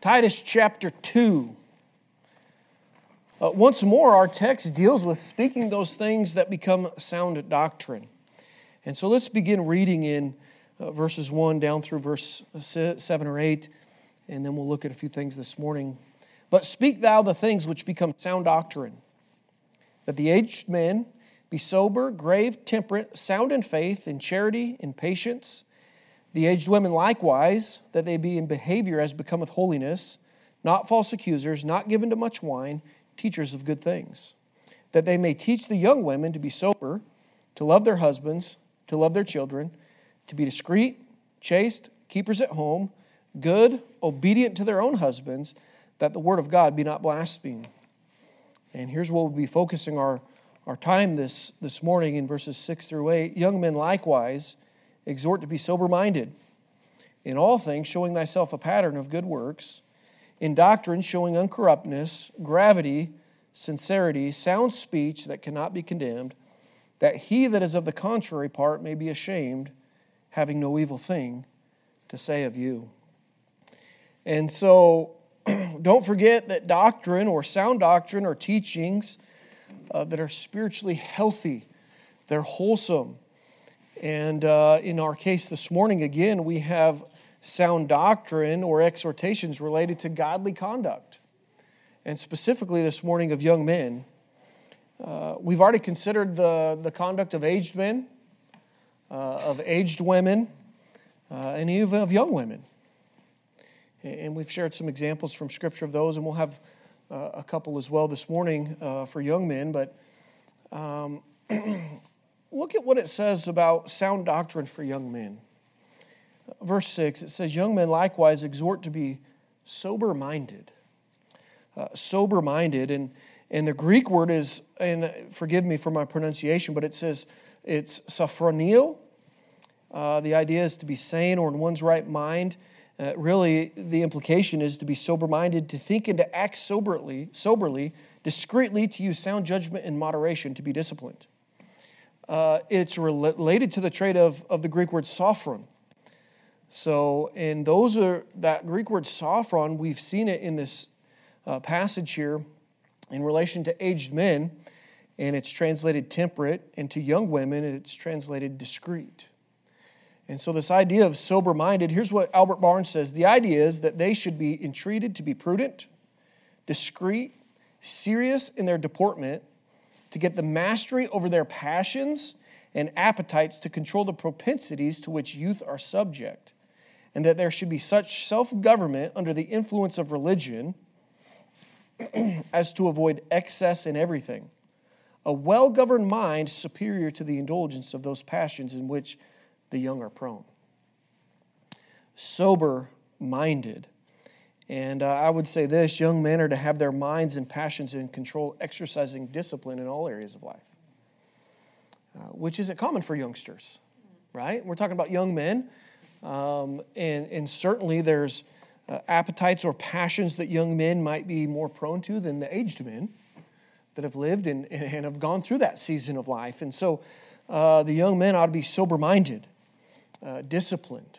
Titus chapter 2. Uh, once more, our text deals with speaking those things that become sound doctrine. And so let's begin reading in uh, verses 1 down through verse 7 or 8, and then we'll look at a few things this morning. But speak thou the things which become sound doctrine, that the aged men be sober, grave, temperate, sound in faith, in charity, in patience the aged women likewise, that they be in behavior as becometh holiness, not false accusers, not given to much wine, teachers of good things, that they may teach the young women to be sober, to love their husbands, to love their children, to be discreet, chaste, keepers at home, good, obedient to their own husbands, that the word of God be not blasphemed. And here's what we'll be focusing our, our time this, this morning in verses 6 through 8. Young men likewise exhort to be sober minded. In all things, showing thyself a pattern of good works. In doctrine, showing uncorruptness, gravity, sincerity, sound speech that cannot be condemned, that he that is of the contrary part may be ashamed, having no evil thing to say of you. And so, don't forget that doctrine or sound doctrine or teachings uh, that are spiritually healthy, they're wholesome, and uh, in our case this morning, again, we have sound doctrine or exhortations related to godly conduct. And specifically this morning of young men. Uh, we've already considered the, the conduct of aged men, uh, of aged women, uh, and even of young women. And we've shared some examples from Scripture of those, and we'll have uh, a couple as well this morning uh, for young men. But um, look at what it says about sound doctrine for young men. Verse 6, it says, Young men likewise exhort to be sober minded. Uh, sober minded. And, and the Greek word is, and forgive me for my pronunciation, but it says it's sophronio. Uh, the idea is to be sane or in one's right mind. Uh, really, the implication is to be sober minded, to think and to act soberly, soberly, discreetly, to use sound judgment and moderation, to be disciplined uh, it's related to the trait of, of the Greek word sophron. So, and those are that Greek word sophron, we've seen it in this uh, passage here in relation to aged men, and it's translated temperate, and to young women, it's translated discreet. And so, this idea of sober minded, here's what Albert Barnes says the idea is that they should be entreated to be prudent, discreet, serious in their deportment, to get the mastery over their passions and appetites to control the propensities to which youth are subject, and that there should be such self government under the influence of religion as to avoid excess in everything. A well governed mind superior to the indulgence of those passions in which the young are prone. Sober minded and uh, I would say this young men are to have their minds and passions in control, exercising discipline in all areas of life, uh, which isn't common for youngsters, right? We're talking about young men, um, and, and certainly there's uh, appetites or passions that young men might be more prone to than the aged men that have lived and, and have gone through that season of life. And so uh, the young men ought to be sober minded, uh, disciplined.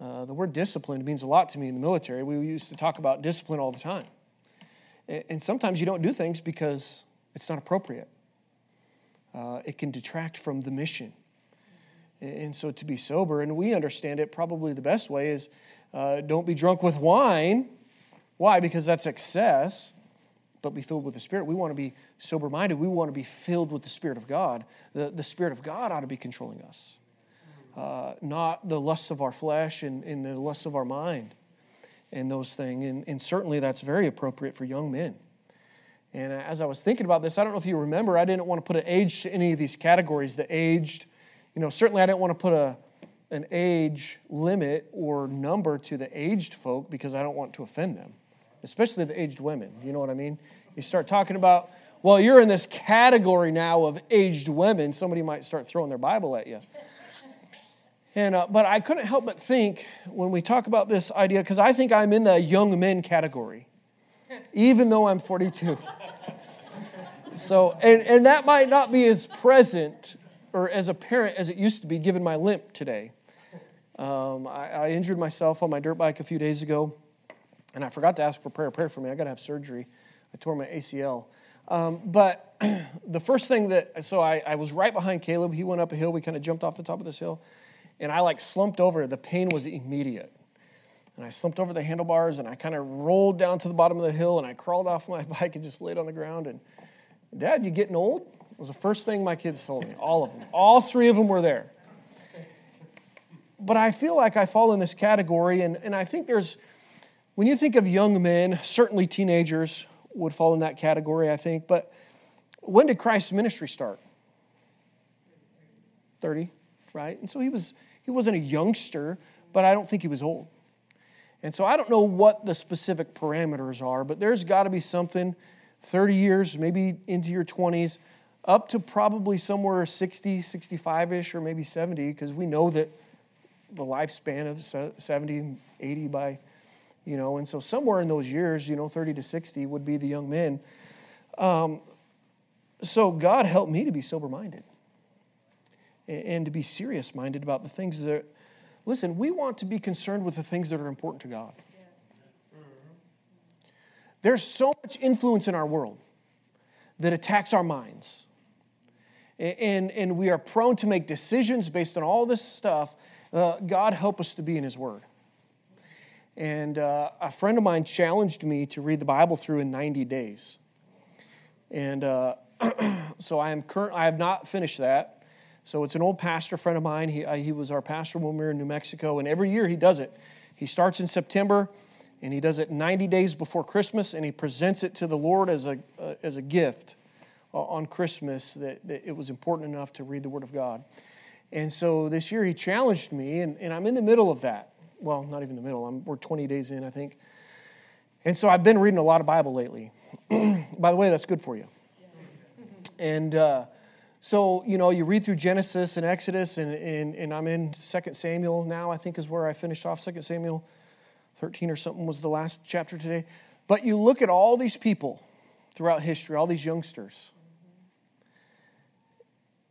Uh, the word discipline means a lot to me in the military. We used to talk about discipline all the time. And sometimes you don't do things because it's not appropriate. Uh, it can detract from the mission. And so to be sober, and we understand it probably the best way is uh, don't be drunk with wine. Why? Because that's excess, but be filled with the Spirit. We want to be sober minded. We want to be filled with the Spirit of God. The, the Spirit of God ought to be controlling us uh, not the lusts of our flesh and, and, the lusts of our mind and those things. And, and certainly that's very appropriate for young men. And as I was thinking about this, I don't know if you remember, I didn't want to put an age to any of these categories. The aged, you know, certainly I didn't want to put a, an age limit or number to the aged folk because I don't want to offend them, especially the aged women. You know what I mean? You start talking about, well, you're in this category now of aged women, somebody might start throwing their Bible at you. And, uh, but I couldn't help but think when we talk about this idea, because I think I'm in the young men category, even though I'm 42. so, and, and that might not be as present or as apparent as it used to be given my limp today. Um, I, I, injured myself on my dirt bike a few days ago. And I forgot to ask for prayer. Pray for me. I got to have surgery. I tore my ACL. Um, but the first thing that, so I, I was right behind Caleb. He went up a hill. We kind of jumped off the top of this hill. And I like slumped over. The pain was immediate. And I slumped over the handlebars and I kind of rolled down to the bottom of the hill and I crawled off my bike and just laid on the ground. And, Dad, you getting old? Was the first thing my kids told me. All of them. All three of them were there. But I feel like I fall in this category. And, and I think there's, when you think of young men, certainly teenagers would fall in that category, I think. But when did Christ's ministry start? 30, right? And so he was he wasn't a youngster, but I don't think he was old. And so I don't know what the specific parameters are, but there's got to be something 30 years, maybe into your 20s, up to probably somewhere 60, 65 ish, or maybe 70, because we know that the lifespan of 70, 80 by, you know, and so somewhere in those years, you know, 30 to 60 would be the young men. Um, so God helped me to be sober minded and to be serious minded about the things that, listen, we want to be concerned with the things that are important to God. There's so much influence in our world that attacks our minds. And, and we are prone to make decisions based on all this stuff. Uh, God help us to be in His Word. And uh, a friend of mine challenged me to read the Bible through in 90 days. And uh, so I am current, I have not finished that. So it's an old pastor friend of mine. He, uh, he was our pastor when we were in New Mexico, and every year he does it. He starts in September, and he does it 90 days before Christmas, and he presents it to the Lord as a, uh, as a gift uh, on Christmas that, that, it was important enough to read the Word of God. And so this year he challenged me, and, and I'm in the middle of that. Well, not even the middle, I'm, we're 20 days in, I think. And so I've been reading a lot of Bible lately. By the way, that's good for you. And uh, so, you know, you read through Genesis and Exodus, and, and, and I'm in 2 Samuel now, I think is where I finished off. 2 Samuel 13 or something was the last chapter today. But you look at all these people throughout history, all these youngsters,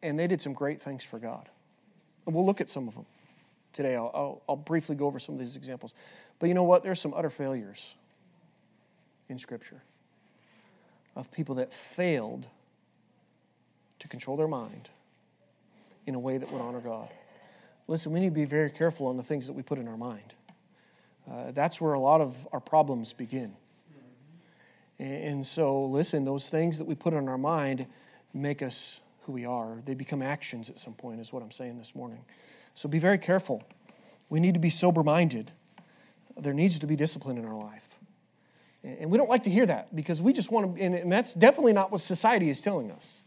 and they did some great things for God. And we'll look at some of them today. I'll, I'll, I'll briefly go over some of these examples. But you know what? There's some utter failures in Scripture of people that failed to control their mind in a way that would honor God. Listen, we need to be very careful on the things that we put in our mind. Uh, that's where a lot of our problems begin. And so, listen, those things that we put in our mind make us who we are. They become actions at some point, is what I'm saying this morning. So be very careful. We need to be sober minded. There needs to be discipline in our life. And we don't like to hear that because we just want to, and that's definitely not what society is telling us.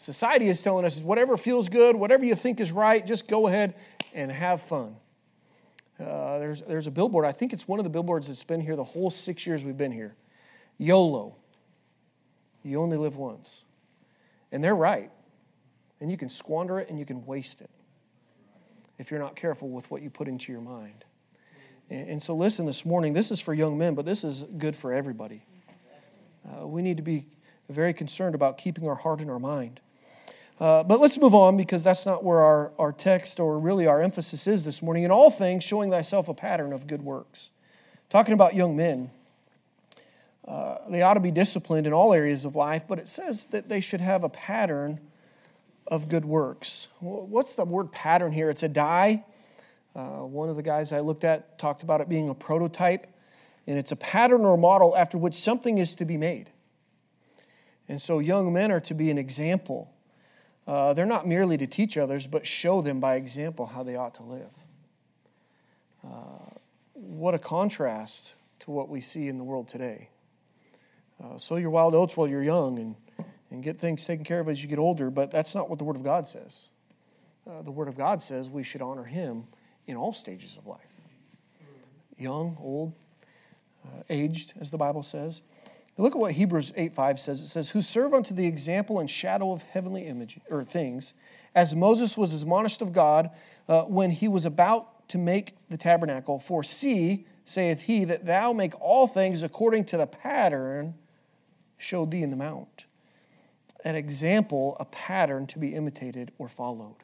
Society is telling us whatever feels good, whatever you think is right, just go ahead and have fun. Uh, there's, there's a billboard, I think it's one of the billboards that's been here the whole six years we've been here. YOLO. You only live once. And they're right. And you can squander it and you can waste it if you're not careful with what you put into your mind. And, and so, listen this morning, this is for young men, but this is good for everybody. Uh, we need to be very concerned about keeping our heart and our mind. Uh, but let's move on because that's not where our, our text or really our emphasis is this morning. In all things, showing thyself a pattern of good works. Talking about young men, uh, they ought to be disciplined in all areas of life, but it says that they should have a pattern of good works. What's the word pattern here? It's a die. Uh, one of the guys I looked at talked about it being a prototype, and it's a pattern or model after which something is to be made. And so young men are to be an example uh, they're not merely to teach others, but show them by example how they ought to live. Uh, what a contrast to what we see in the world today. Uh, sow your wild oats while you're young and, and get things taken care of as you get older, but that's not what the Word of God says. Uh, the Word of God says we should honor Him in all stages of life young, old, uh, aged, as the Bible says. Look at what Hebrews 8 5 says. It says, Who serve unto the example and shadow of heavenly image or things, as Moses was admonished of God uh, when he was about to make the tabernacle. For see, saith he, that thou make all things according to the pattern showed thee in the mount. An example, a pattern to be imitated or followed.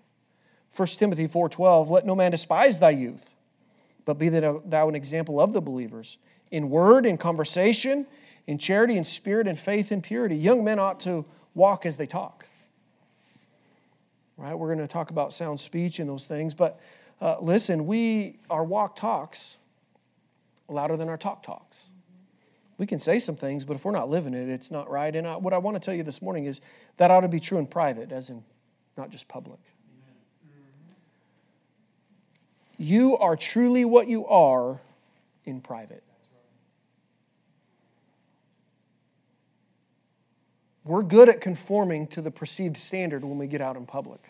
1 Timothy 4:12, let no man despise thy youth, but be thou an example of the believers in word, in conversation, in charity, in spirit, in faith, and purity. Young men ought to walk as they talk. Right? We're going to talk about sound speech and those things, but uh, listen, we our walk talks louder than our talk talks. We can say some things, but if we're not living it, it's not right. And I, what I want to tell you this morning is that ought to be true in private, as in not just public. You are truly what you are in private. We're good at conforming to the perceived standard when we get out in public.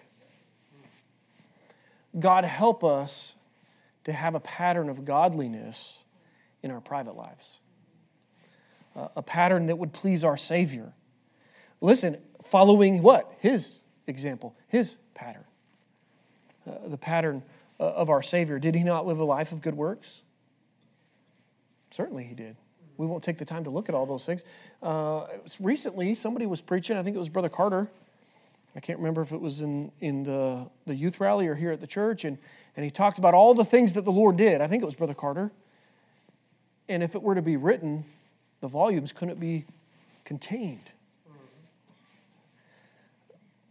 God, help us to have a pattern of godliness in our private lives, a pattern that would please our Savior. Listen, following what? His example, his pattern. Uh, the pattern uh, of our Savior. Did he not live a life of good works? Certainly he did. We won't take the time to look at all those things. Uh, recently, somebody was preaching, I think it was Brother Carter. I can't remember if it was in, in the, the youth rally or here at the church, and, and he talked about all the things that the Lord did. I think it was Brother Carter. And if it were to be written, the volumes couldn't be contained.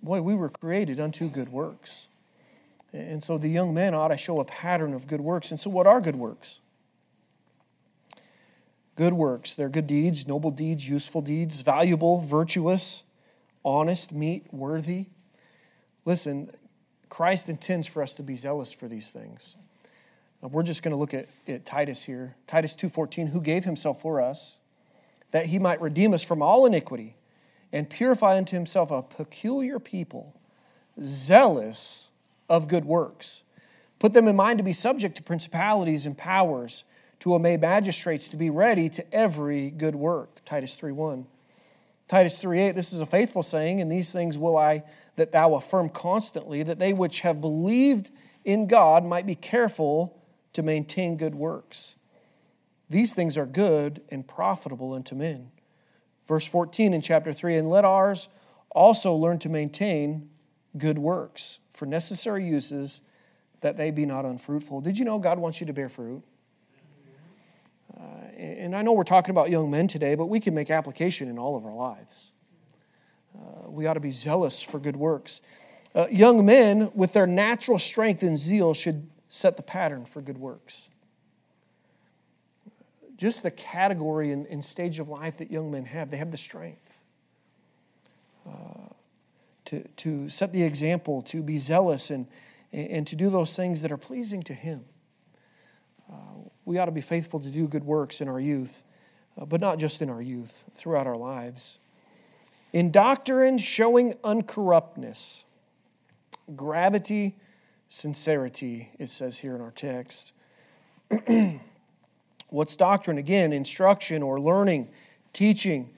Boy, we were created unto good works. And so the young men ought to show a pattern of good works. And so, what are good works? Good works. They're good deeds, noble deeds, useful deeds, valuable, virtuous, honest, meet, worthy. Listen, Christ intends for us to be zealous for these things. Now, we're just going to look at, at Titus here. Titus 2.14, who gave himself for us, that he might redeem us from all iniquity and purify unto himself a peculiar people, zealous of good works. Put them in mind to be subject to principalities and powers to obey magistrates, to be ready to every good work. Titus 3.1. Titus 3.8, this is a faithful saying, and these things will I that thou affirm constantly, that they which have believed in God might be careful to maintain good works. These things are good and profitable unto men. Verse 14 in chapter 3, and let ours also learn to maintain good works for necessary uses that they be not unfruitful. Did you know God wants you to bear fruit? And I know we're talking about young men today, but we can make application in all of our lives. Uh, we ought to be zealous for good works. Uh, young men, with their natural strength and zeal, should set the pattern for good works. Just the category and, and stage of life that young men have, they have the strength uh, to, to set the example, to be zealous, and, and to do those things that are pleasing to Him. We ought to be faithful to do good works in our youth, uh, but not just in our youth, throughout our lives. In doctrine, showing uncorruptness, gravity, sincerity, it says here in our text. What's doctrine? Again, instruction or learning, teaching.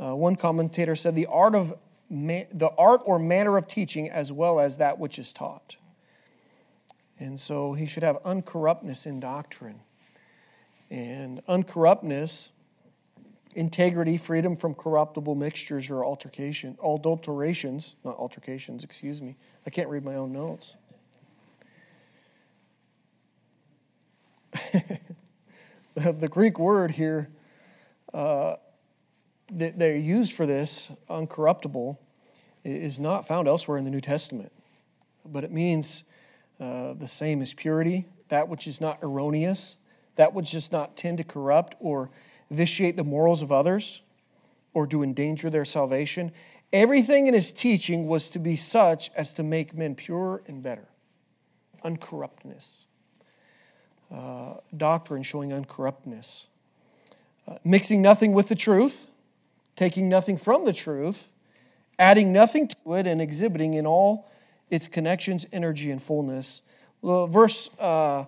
Uh, one commentator said the art of the art or manner of teaching as well as that which is taught. And so he should have uncorruptness in doctrine. And uncorruptness, integrity, freedom from corruptible mixtures or altercation, adulterations, not altercations, excuse me. I can't read my own notes. the Greek word here uh, that they're used for this, uncorruptible, is not found elsewhere in the New Testament. But it means uh, the same as purity, that which is not erroneous, that which does not tend to corrupt or vitiate the morals of others or to endanger their salvation. Everything in his teaching was to be such as to make men pure and better. Uncorruptness. Uh, doctrine showing uncorruptness. Uh, mixing nothing with the truth, taking nothing from the truth, adding nothing to it, and exhibiting in all its connections, energy, and fullness. verse uh,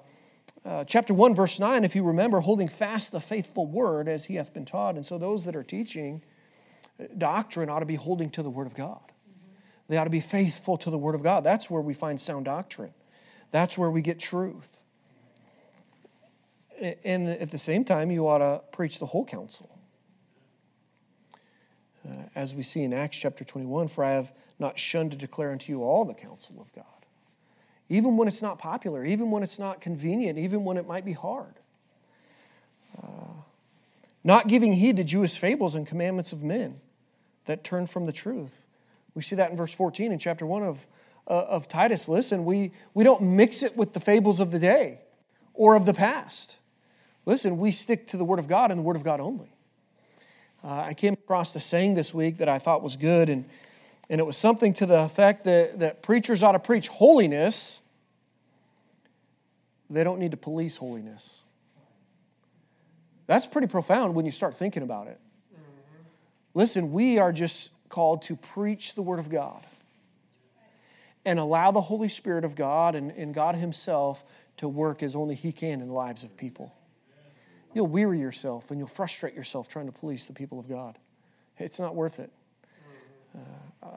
uh, chapter 1, verse 9, if you remember, holding fast the faithful word as he hath been taught. And so those that are teaching uh, doctrine ought to be holding to the word of God. Mm-hmm. They ought to be faithful to the word of God. That's where we find sound doctrine, that's where we get truth. And at the same time, you ought to preach the whole counsel. Uh, as we see in Acts chapter 21, for I have not shunned to declare unto you all the counsel of God even when it's not popular, even when it's not convenient, even when it might be hard. Uh, not giving heed to Jewish fables and commandments of men that turn from the truth. We see that in verse 14 in chapter 1 of, uh, of Titus. Listen, we, we don't mix it with the fables of the day or of the past. Listen, we stick to the Word of God and the Word of God only. Uh, I came across a saying this week that I thought was good, and, and it was something to the effect that, that preachers ought to preach holiness. They don't need to police holiness. That's pretty profound when you start thinking about it. Mm-hmm. Listen, we are just called to preach the Word of God and allow the Holy Spirit of God and, and God Himself to work as only He can in the lives of people. You'll weary yourself and you'll frustrate yourself trying to police the people of God. It's not worth it. Uh,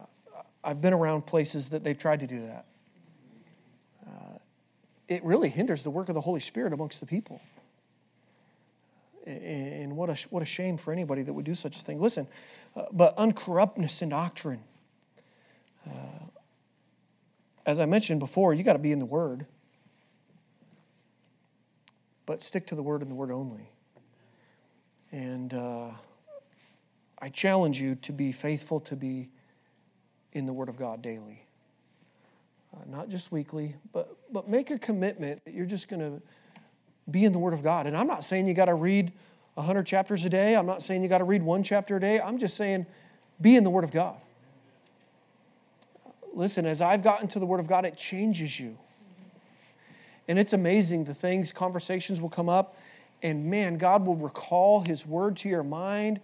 I've been around places that they've tried to do that. Uh, it really hinders the work of the Holy Spirit amongst the people. And what a, what a shame for anybody that would do such a thing. Listen, uh, but uncorruptness in doctrine. Uh, as I mentioned before, you got to be in the Word. But stick to the Word and the Word only. And uh, I challenge you to be faithful to be in the Word of God daily. Uh, not just weekly, but, but make a commitment that you're just going to be in the Word of God. And I'm not saying you got to read 100 chapters a day. I'm not saying you got to read one chapter a day. I'm just saying be in the Word of God. Listen, as I've gotten to the Word of God, it changes you. And it's amazing the things, conversations will come up, and man, God will recall His Word to your mind,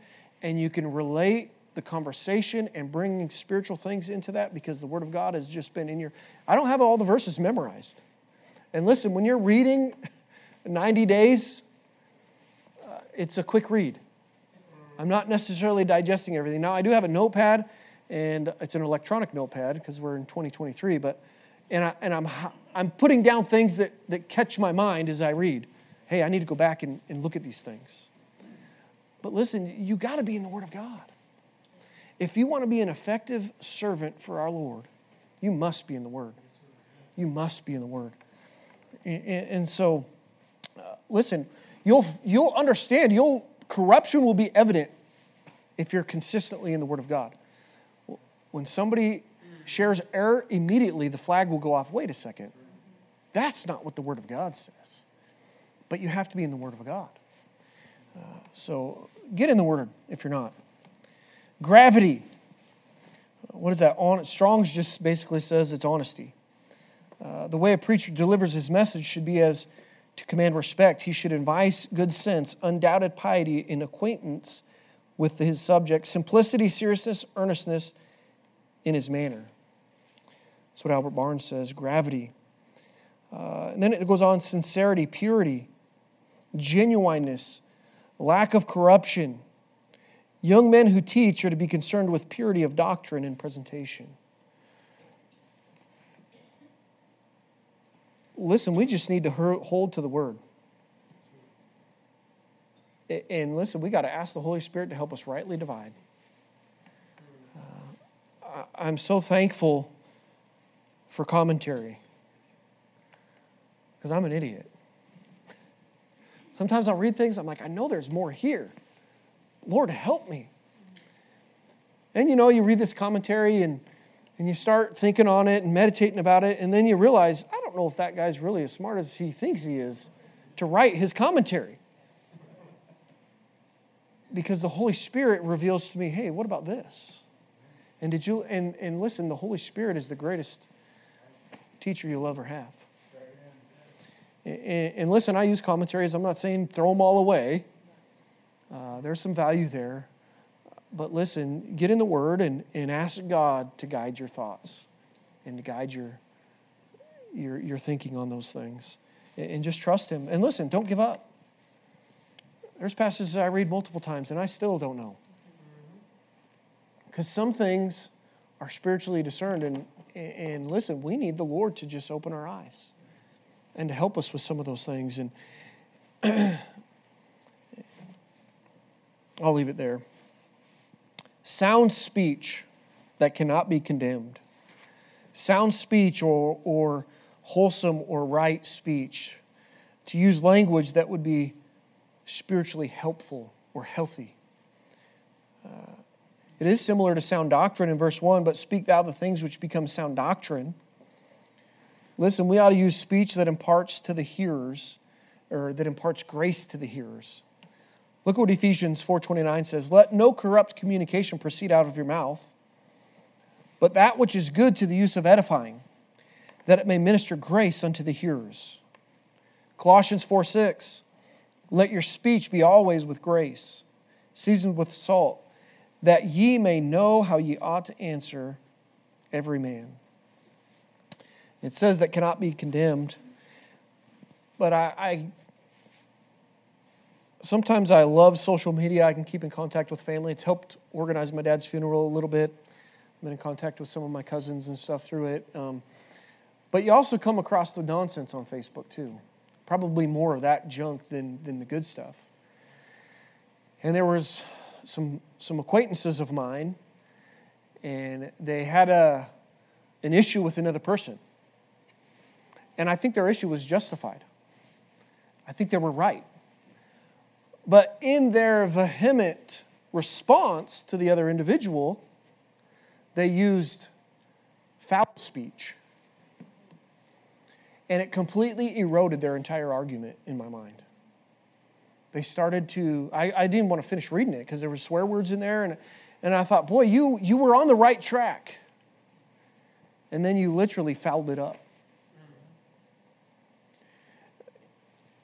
and you can relate the conversation and bringing spiritual things into that because the Word of God has just been in your. I don't have all the verses memorized. And listen, when you're reading 90 days, uh, it's a quick read. I'm not necessarily digesting everything. Now, I do have a notepad, and it's an electronic notepad because we're in 2023, but and, I, and I'm, I'm putting down things that, that catch my mind as I read. Hey, I need to go back and, and look at these things. But listen, you got to be in the Word of God. If you want to be an effective servant for our Lord, you must be in the Word. You must be in the Word. And, so, uh, listen, you'll, you'll understand, you'll, corruption will be evident if you're consistently in the Word of God. When somebody shares error, immediately the flag will go off. Wait a second. That's not what the Word of God says. But you have to be in the Word of God. Uh, so get in the Word if you're not. Gravity. What is that? On, Strong's just basically says it's honesty. Uh, the way a preacher delivers his message should be as to command respect. He should advise good sense, undoubted piety in acquaintance with his subject, simplicity, seriousness, earnestness in his manner. That's what Albert Barnes says gravity. Uh, and then it goes on sincerity, purity, genuineness, lack of corruption, Young men who teach are to be concerned with purity of doctrine and presentation. Listen, we just need to hold to the word. And listen, we got to ask the Holy Spirit to help us rightly divide. Uh, I'm so thankful for commentary because I'm an idiot. Sometimes I'll read things, I'm like, I know there's more here. Lord, help me. And you know, you read this commentary and, and you start thinking on it and meditating about it, and then you realize, I don't know if that guy's really as smart as he thinks he is to write his commentary. Because the Holy Spirit reveals to me, hey, what about this? And did you and, and listen, the Holy Spirit is the greatest teacher you'll ever have. And, listen, I use commentaries. I'm not saying throw them all away. Uh, there's some value there. But listen, get in the Word and, and ask God to guide your thoughts and to guide your, your, your thinking on those things. And just trust Him. And listen, don't give up. There's passages I read multiple times and I still don't know. Because some things are spiritually discerned. And, and listen, we need the Lord to just open our eyes and to help us with some of those things. And I'll leave it there. Sound speech that cannot be condemned. Sound speech or, or wholesome or right speech. To use language that would be spiritually helpful or healthy. Uh, it is similar to sound doctrine in verse 1, but speak thou the things which become sound doctrine. Listen, we ought to use speech that imparts to the hearers, or that imparts grace to the hearers. Look at what Ephesians 4:29 says, "Let no corrupt communication proceed out of your mouth, but that which is good to the use of edifying, that it may minister grace unto the hearers." Colossians 4 6, let your speech be always with grace, seasoned with salt, that ye may know how ye ought to answer every man. It says that cannot be condemned, but I, I sometimes I love social media. I can keep in contact with family. It's helped organize my dad's funeral a little bit. I've been in contact with some of my cousins and stuff through it. Um, but you also come across the nonsense on Facebook too. Probably more of that junk than, than the good stuff. And there was some, some acquaintances of mine, and they had a, an issue with another person. And I think their issue was justified. I think they were right. But in their vehement response to the other individual, they used foul speech and it completely eroded their entire argument in my mind. They started to, I, I didn't want to finish reading it because there were swear words in there, and, and I thought, boy, you, you were on the right track. And then you literally fouled it up.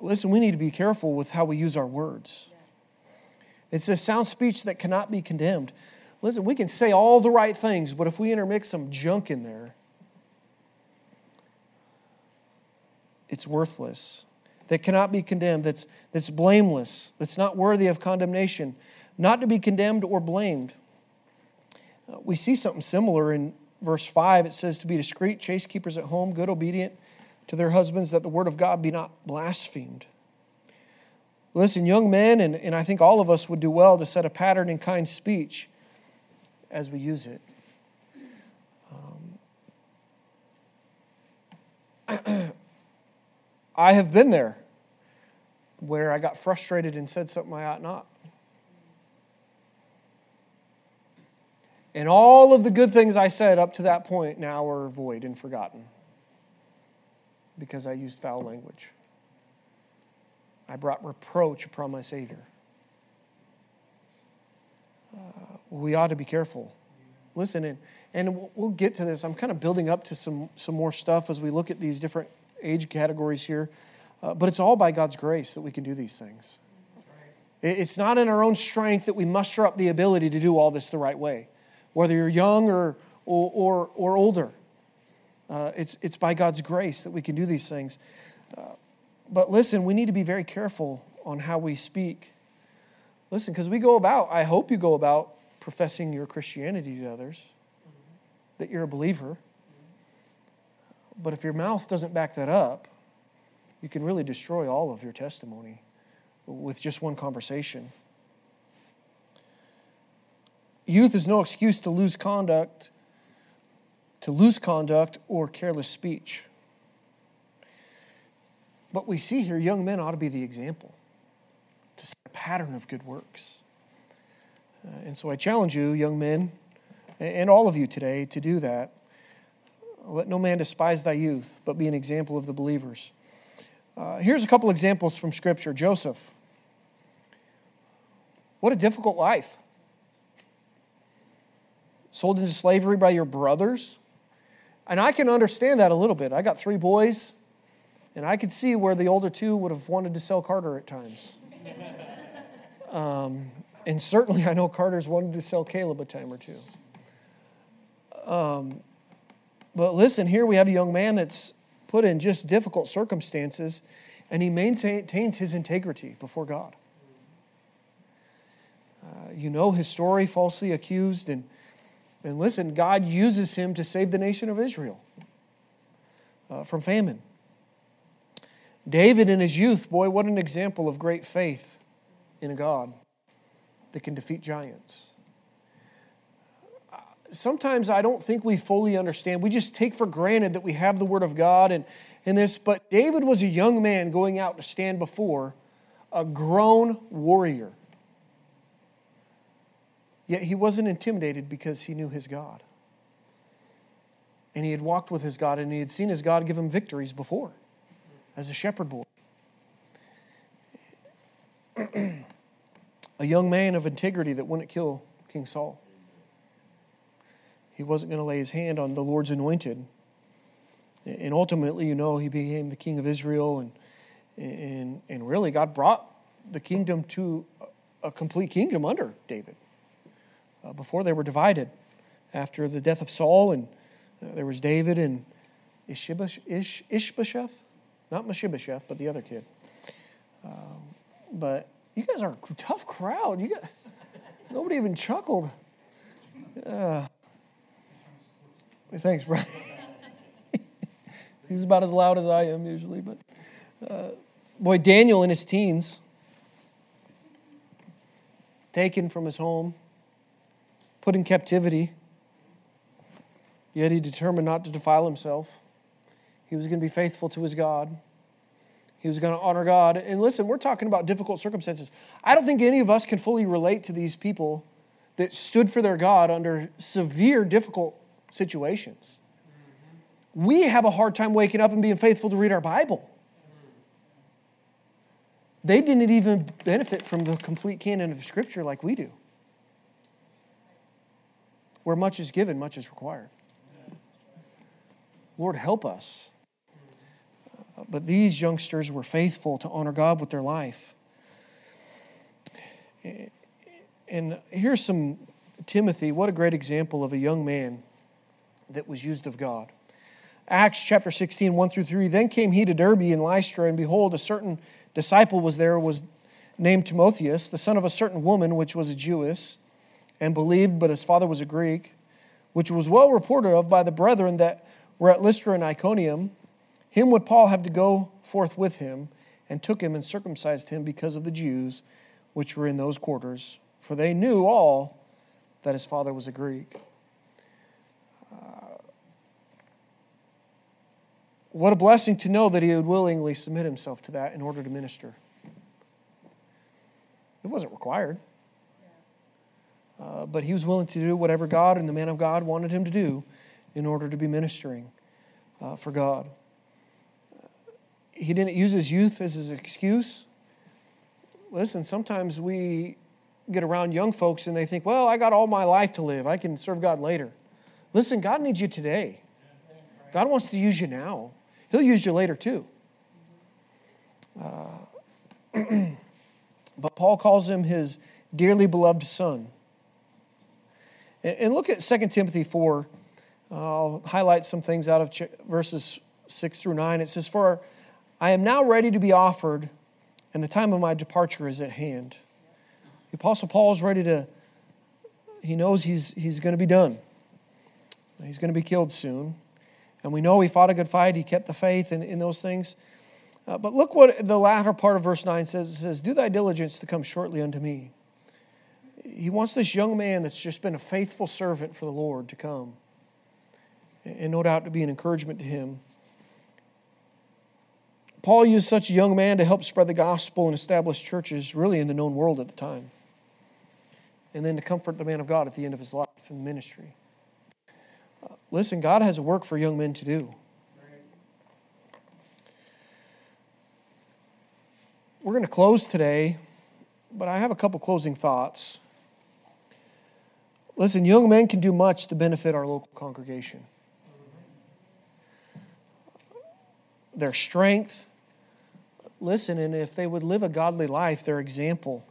Listen, we need to be careful with how we use our words. It's a sound speech that cannot be condemned. Listen, we can say all the right things, but if we intermix some junk in there, it's worthless, that cannot be condemned, that's, that's blameless, that's not worthy of condemnation, not to be condemned or blamed. Uh, we see something similar in verse 5. It says, To be discreet, chaste keepers at home, good, obedient to their husbands, that the word of God be not blasphemed. Listen, young men, and, and I think all of us would do well to set a pattern in kind speech as we use it. Um, I have been there where I got frustrated and said something I ought not. And all of the good things I said up to that point now are void and forgotten because I used foul language. I brought reproach upon my Savior. Uh, we ought to be careful. Listen, and, and we'll get to this. I'm kind of building up to some, some more stuff as we look at these different age categories here. Uh, but it's all by God's grace that we can do these things. It's not in our own strength that we muster up the ability to do all this the right way, whether you're young or, or, or, or older. Uh, it's, it's by God's grace that we can do these things. Uh, but listen, we need to be very careful on how we speak. Listen, because we go about, I hope you go about professing your Christianity to others, that you're a believer. But if your mouth doesn't back that up, you can really destroy all of your testimony with just one conversation. Youth is no excuse to lose conduct, to loose conduct or careless speech. But we see here young men ought to be the example, to set a pattern of good works. Uh, and so I challenge you, young men, and all of you today, to do that. Let no man despise thy youth, but be an example of the believers. Uh, here's a couple examples from Scripture Joseph. What a difficult life. Sold into slavery by your brothers. And I can understand that a little bit. I got three boys, and I could see where the older two would have wanted to sell Carter at times. Um, and certainly I know Carter's wanted to sell Caleb a time or two. Um, but listen, here we have a young man that's put in just difficult circumstances, and he maintains his integrity before God. Uh, you know his story, falsely accused, and, and listen, God uses him to save the nation of Israel uh, from famine. David in his youth, boy, what an example of great faith in a God that can defeat giants sometimes I don't think we fully understand. We just take for granted that we have the Word of God and, and this. But David was a young man going out to stand before a grown warrior. Yet he wasn't intimidated because he knew his God. And he had walked with his God and he had seen his God give him victories before as a shepherd boy. a young man of integrity that wouldn't kill King Saul. He wasn't going to lay his hand on the Lord's anointed. And ultimately, you know, he became the king of Israel. And, and, and really, God brought the kingdom to a complete kingdom under David. Uh, before they were divided after the death of Saul, and uh, there was David and Ishbosheth, Ishbosheth, not Mephibosheth, but the other kid. Um, but you guys are a tough crowd. You got nobody even chuckled. Uh, thanks, Brian. He's about as loud as I am usually, but uh, boy, Daniel in his teens, taken from his home, put in captivity, yet he determined not to defile himself. He was going to be faithful to his God. He was going to honor God. And listen, we're talking about difficult circumstances. I don't think any of us can fully relate to these people that stood for their God under severe, difficult situations. We have a hard time waking up and being faithful to read our Bible. They didn't even benefit from the complete canon of Scripture like we do. Where much is given, much is required. Lord, help us uh, but these youngsters were faithful to honor God with their life. And here's some Timothy, what a great example of a young man that was used of God. Acts chapter 16, 1 through 3. Then came he to Derbe and Lystra, and behold, a certain disciple was there, was named Timotheus, the son of a certain woman, which was a Jewess, and believed, but his father was a Greek, which was well reported of by the brethren that were at Lystra and Iconium. Him would Paul have to go forth with him, and took him and circumcised him because of the Jews which were in those quarters, for they knew all that his father was a Greek. Uh, what a blessing to know that he would willingly submit himself to that in order to minister. It wasn't required. Uh, but he was willing to do whatever God and the man of God wanted him to do in order to be ministering uh, for God he didn't use his youth as his excuse. Listen, sometimes we get around young folks and they think, well, I got all my life to live. I can serve God later. Listen, God needs you today. God wants to use you now. He'll use you later too. Uh, but Paul calls him his dearly beloved son. And look at 2 Timothy 4. I'll highlight some things out of verses 6 through 9. It says, For I am now ready to be offered, and the time of my departure is at hand. The Apostle Paul is ready to, he knows he's, he's going to be done. He's going to be killed soon. And we know he fought a good fight, he kept the faith in, in those things. Uh, but look what the latter part of verse 9 says it says, Do thy diligence to come shortly unto me. He wants this young man that's just been a faithful servant for the Lord to come. And no doubt to be an encouragement to him. Paul used such a young man to help spread the gospel and establish churches really in the known world at the time. And then to comfort the man of God at the end of his life in ministry. Uh, listen, God has a work for young men to do. We're going to close today, but I have a couple closing thoughts. Listen, young men can do much to benefit our local congregation. Their strength, listen, and if they would live a godly life, their example,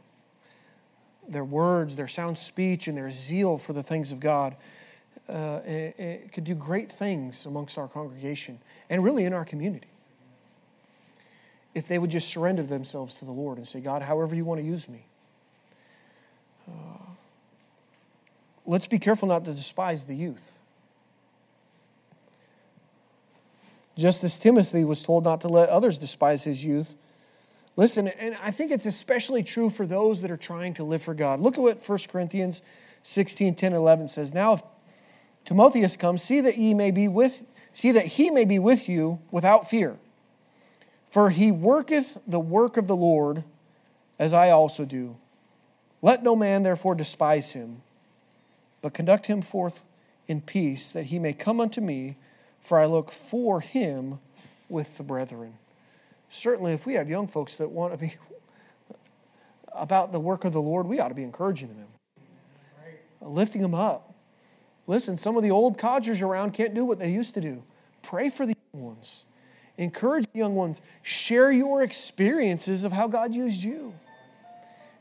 their words, their sound speech, and their zeal for the things of God uh, it, it could do great things amongst our congregation and really in our community. If they would just surrender themselves to the Lord and say, God, however you want to use me. Uh, let's be careful not to despise the youth. Just as Timothy was told not to let others despise his youth, Listen, and I think it's especially true for those that are trying to live for God. Look at what 1 Corinthians 16, 10, 11 says. Now, if Timotheus comes, see that ye may be with, see that he may be with you without fear. For he worketh the work of the Lord, as I also do. Let no man therefore despise him, but conduct him forth in peace, that he may come unto me, for I look for him with the brethren. Certainly, if we have young folks that want to be about the work of the Lord, we ought to be encouraging them, lifting them up. Listen, some of the old codgers around can't do what they used to do. Pray for the young ones, encourage the young ones, share your experiences of how God used you.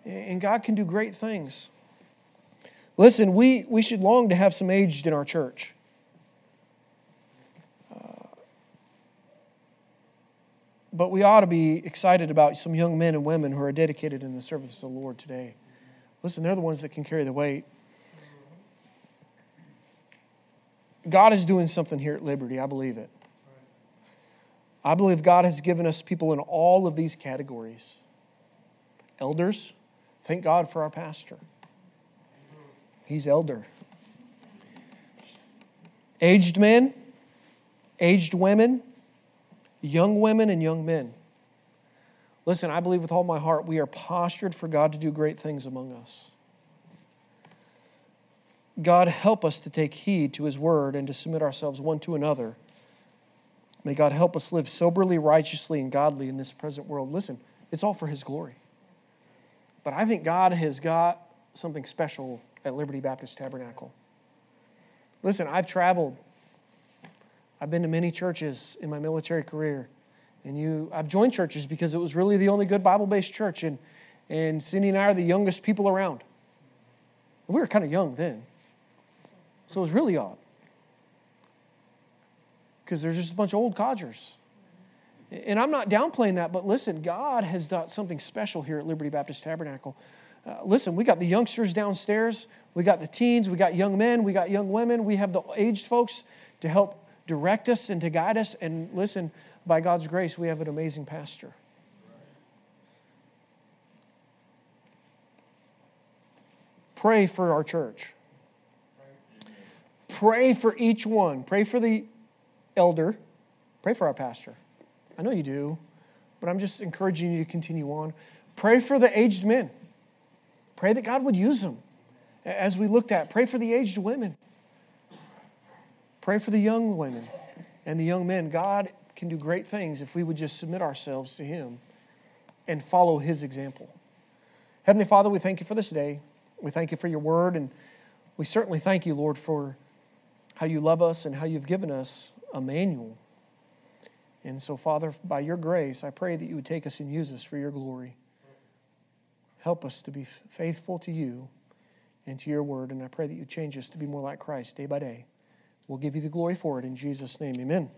And God can do great things. Listen, we, we should long to have some aged in our church. Uh, but we ought to be excited about some young men and women who are dedicated in the service of the Lord today. Listen, they're the ones that can carry the weight. God is doing something here at Liberty. I believe it. I believe God has given us people in all of these categories. Elders, thank God for our pastor. He's elder. Aged men, aged women, young women, and young men. Listen, I believe with all my heart we are postured for God to do great things among us. God, help us to take heed to His word and to submit ourselves one to another. May God help us live soberly, righteously, and godly in this present world. Listen, it's all for His glory. But I think God has got something special at Liberty Baptist Tabernacle. Listen, I've traveled. I've been to many churches in my military career. And you I've joined churches because it was really the only good Bible-based church and and Cindy and I are the youngest people around. We were kind of young then. So it was really odd. Because there's just a bunch of old codgers. And I'm not downplaying that, but listen, God has done something special here at Liberty Baptist Tabernacle. Uh, listen, we got the youngsters downstairs, we got the teens, we got young men, we got young women, we have the aged folks to help direct us and to guide us. And listen, by God's grace, we have an amazing pastor. Pray for our church. Pray for each one. Pray for the elder. Pray for our pastor. I know you do, but I'm just encouraging you to continue on. Pray for the aged men. Pray that God would use them. As we looked at, pray for the aged women. Pray for the young women and the young men. God can do great things if we would just submit ourselves to Him and follow His example. Heavenly Father, we thank you for this day. We thank you for your word, and we certainly thank you, Lord, for how you love us and how you've given us a manual. And so, Father, by your grace, I pray that you would take us and use us for your glory. Help us to be faithful to you and to your word. And I pray that you change us to be more like Christ day by day. We'll give you the glory for it in Jesus' name. Amen.